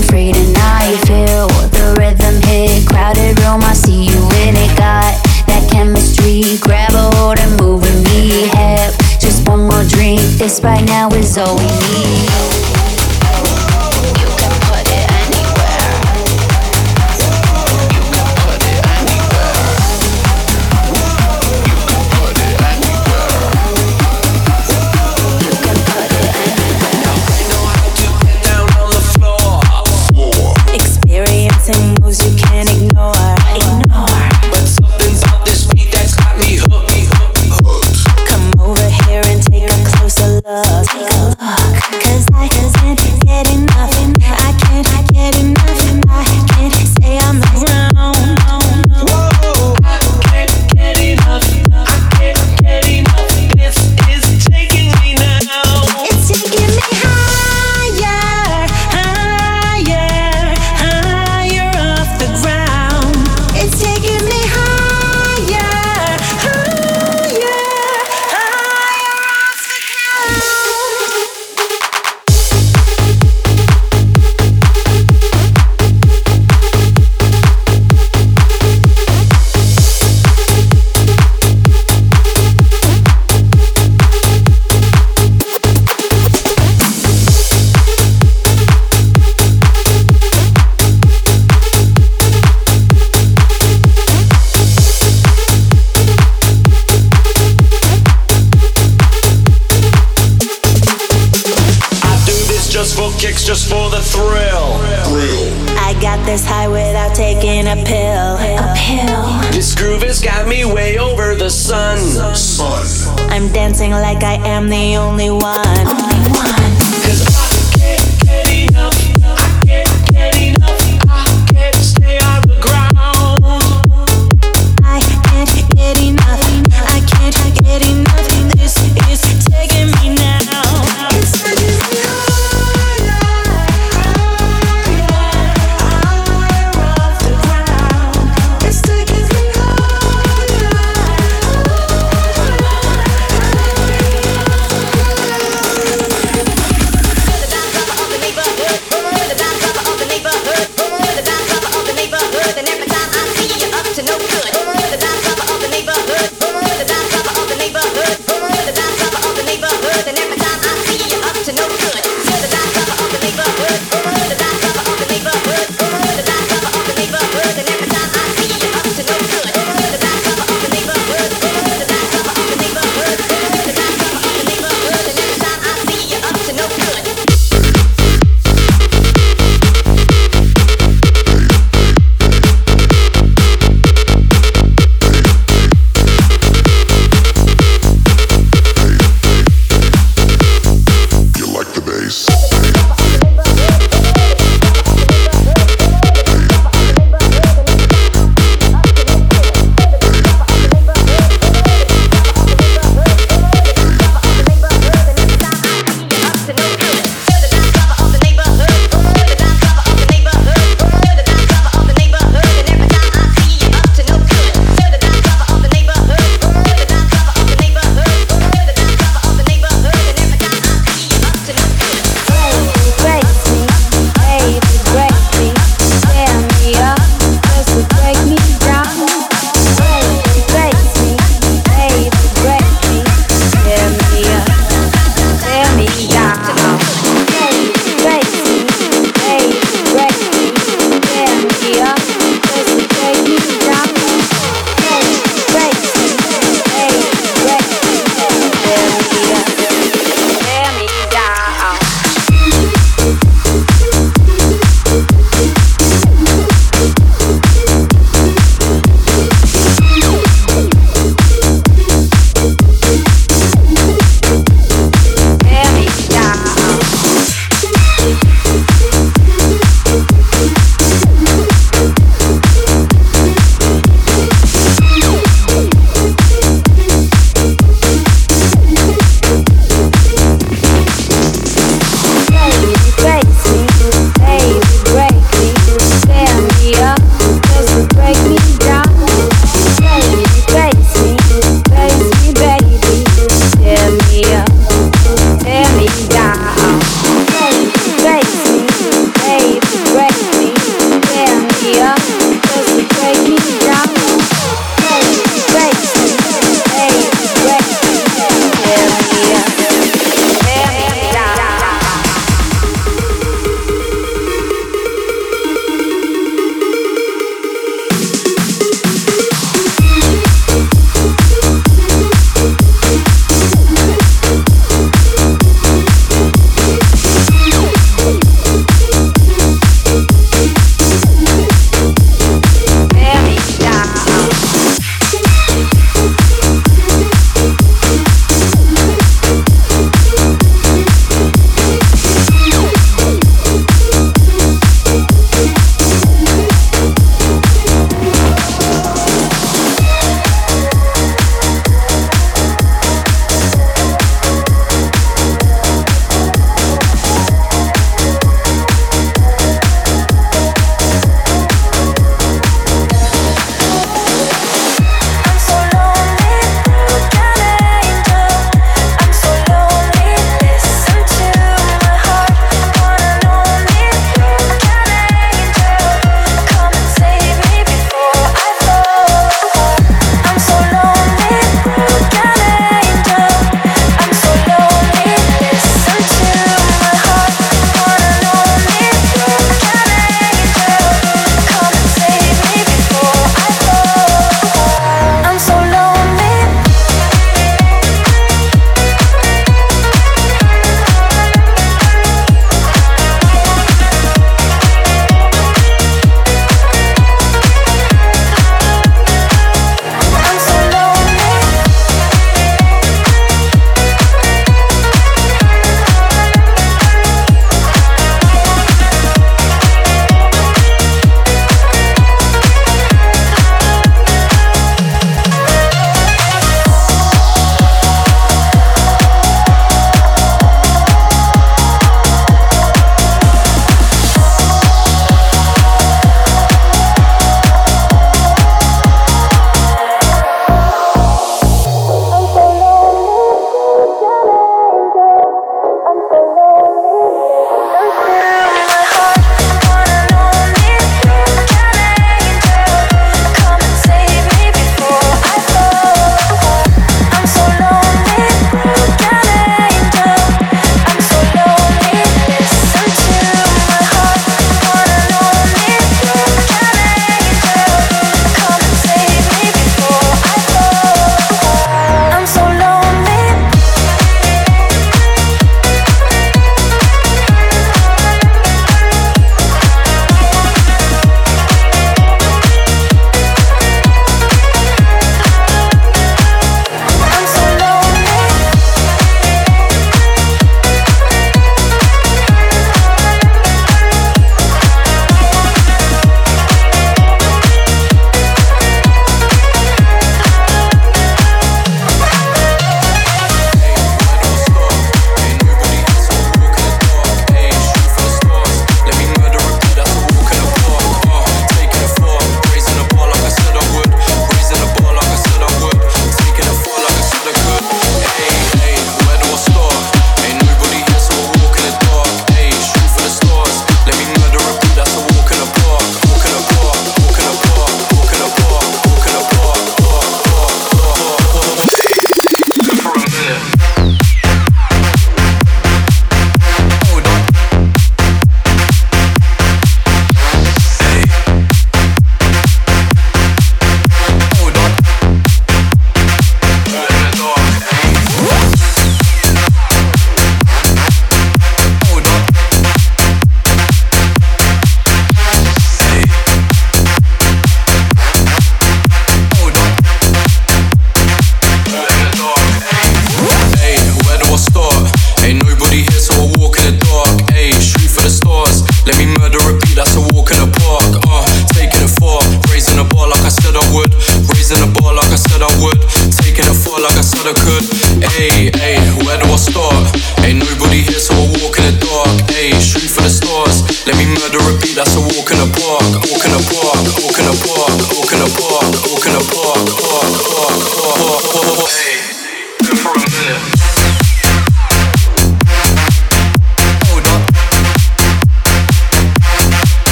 I'm free tonight. Feel the rhythm hit. Crowded room, I see you in it. Got that chemistry. Grab a hold and move with me. Have just one more drink. This right now is all we need.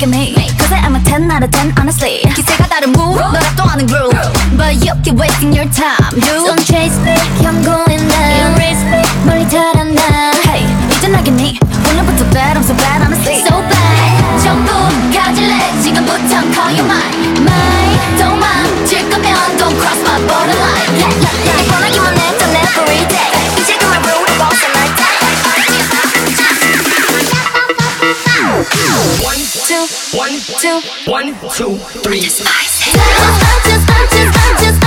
look at me Cause I am a 10 out of 10 honestly. 기세가 다른 move 너랍도 아는 groove But you keep wasting your time. You don't chase me I'm going down Erase me 멀리 달아나 Hey 이제 나게 니. 오늘부터 bad I'm so bad honestly. So bad. 전부 가질래? 지금부터 call you mine One, two, one, two, three. Just, just, just, just, just.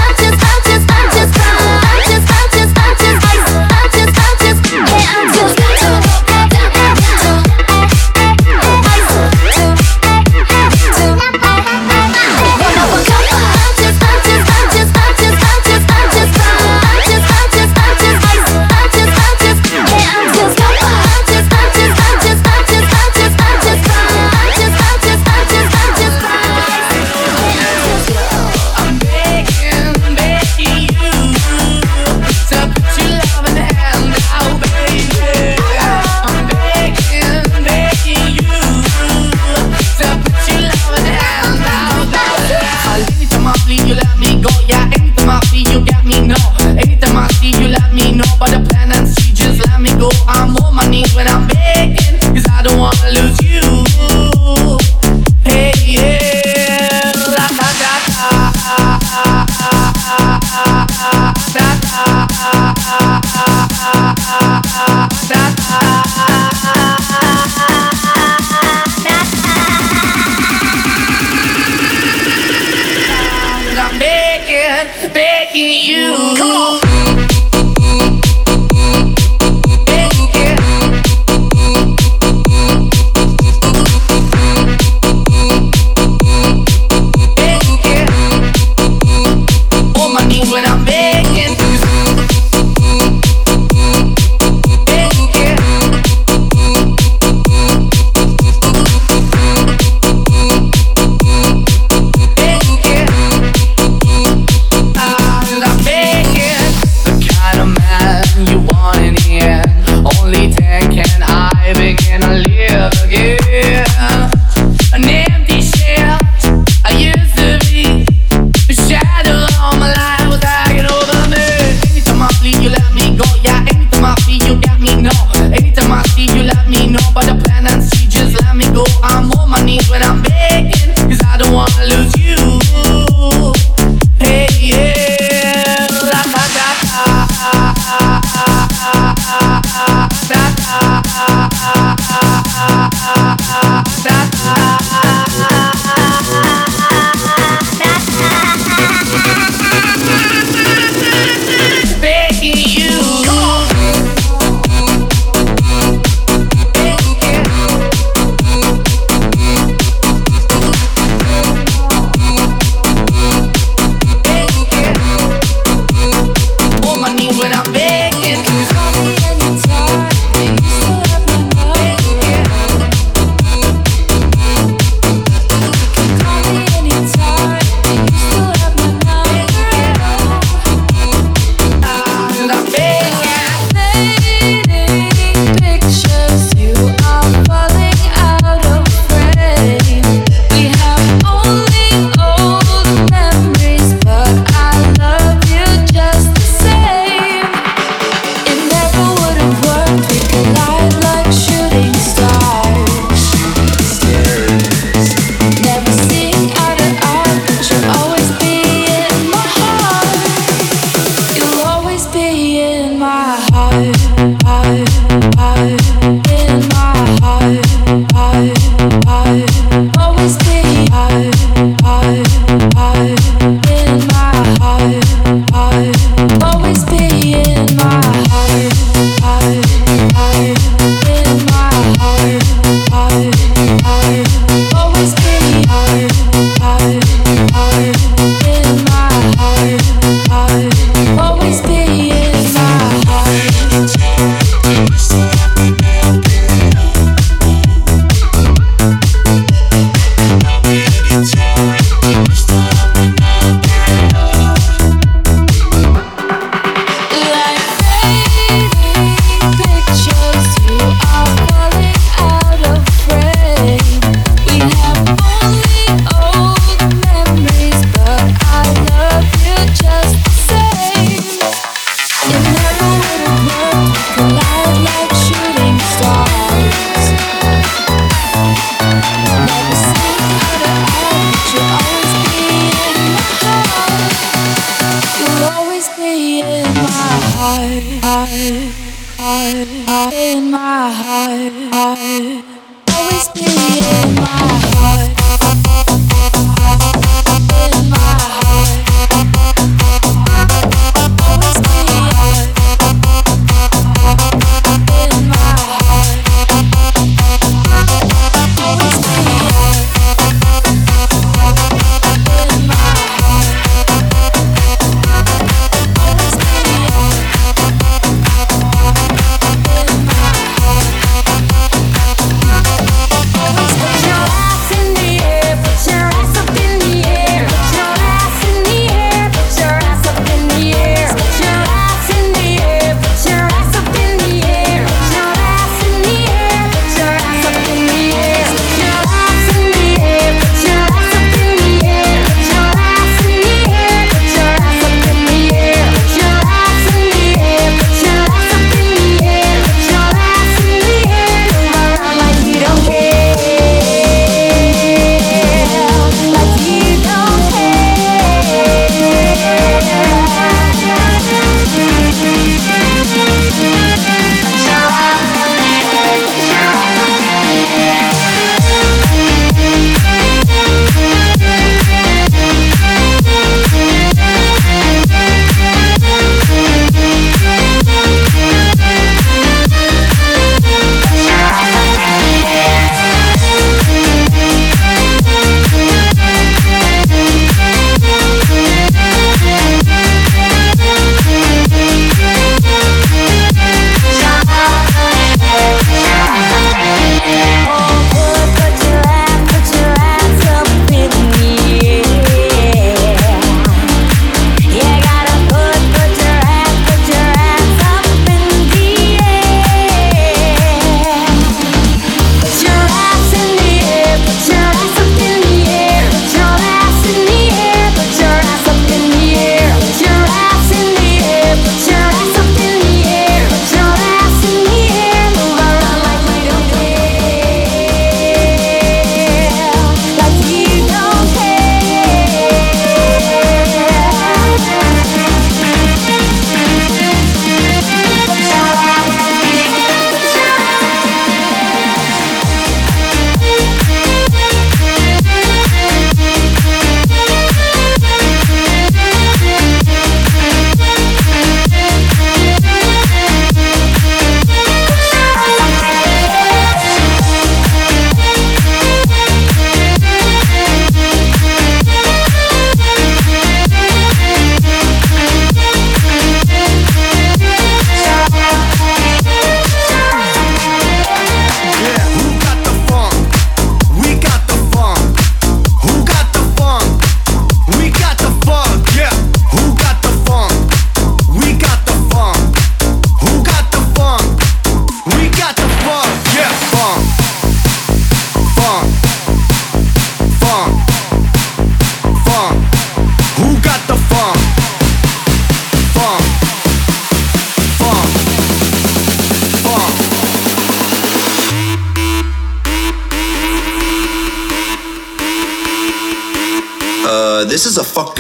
in my heart. Always be in my heart.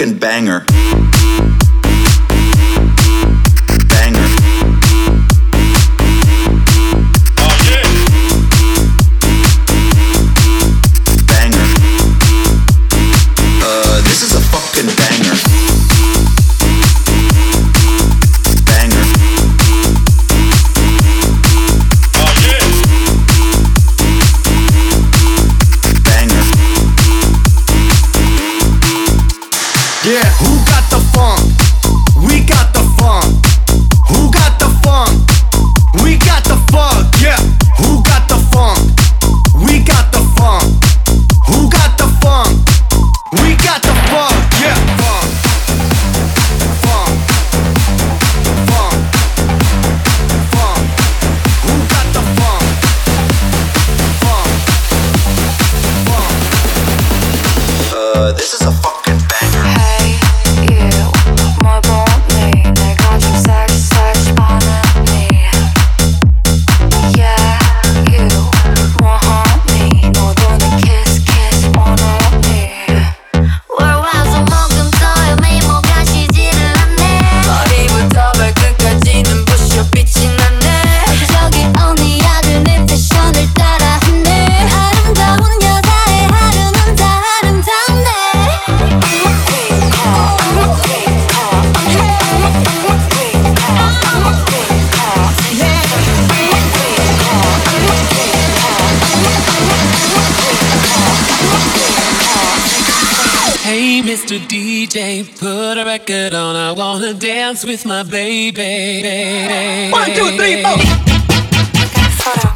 fucking banger. Yeah, who got dance with my baby. One, two, three, four.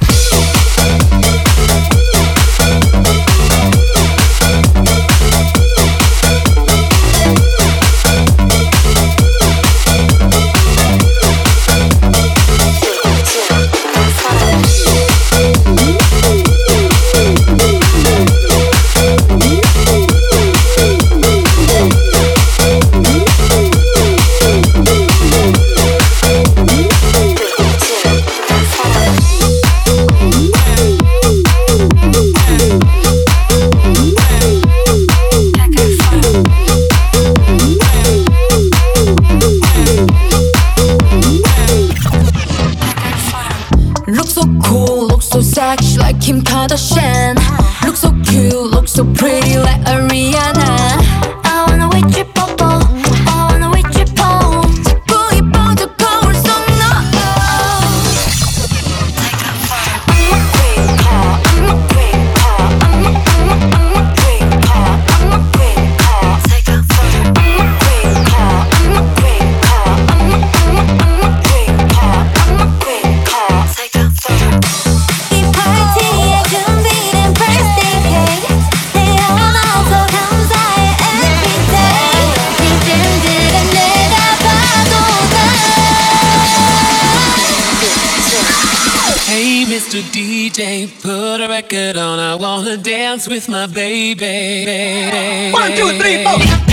With my baby. One, two, three, four.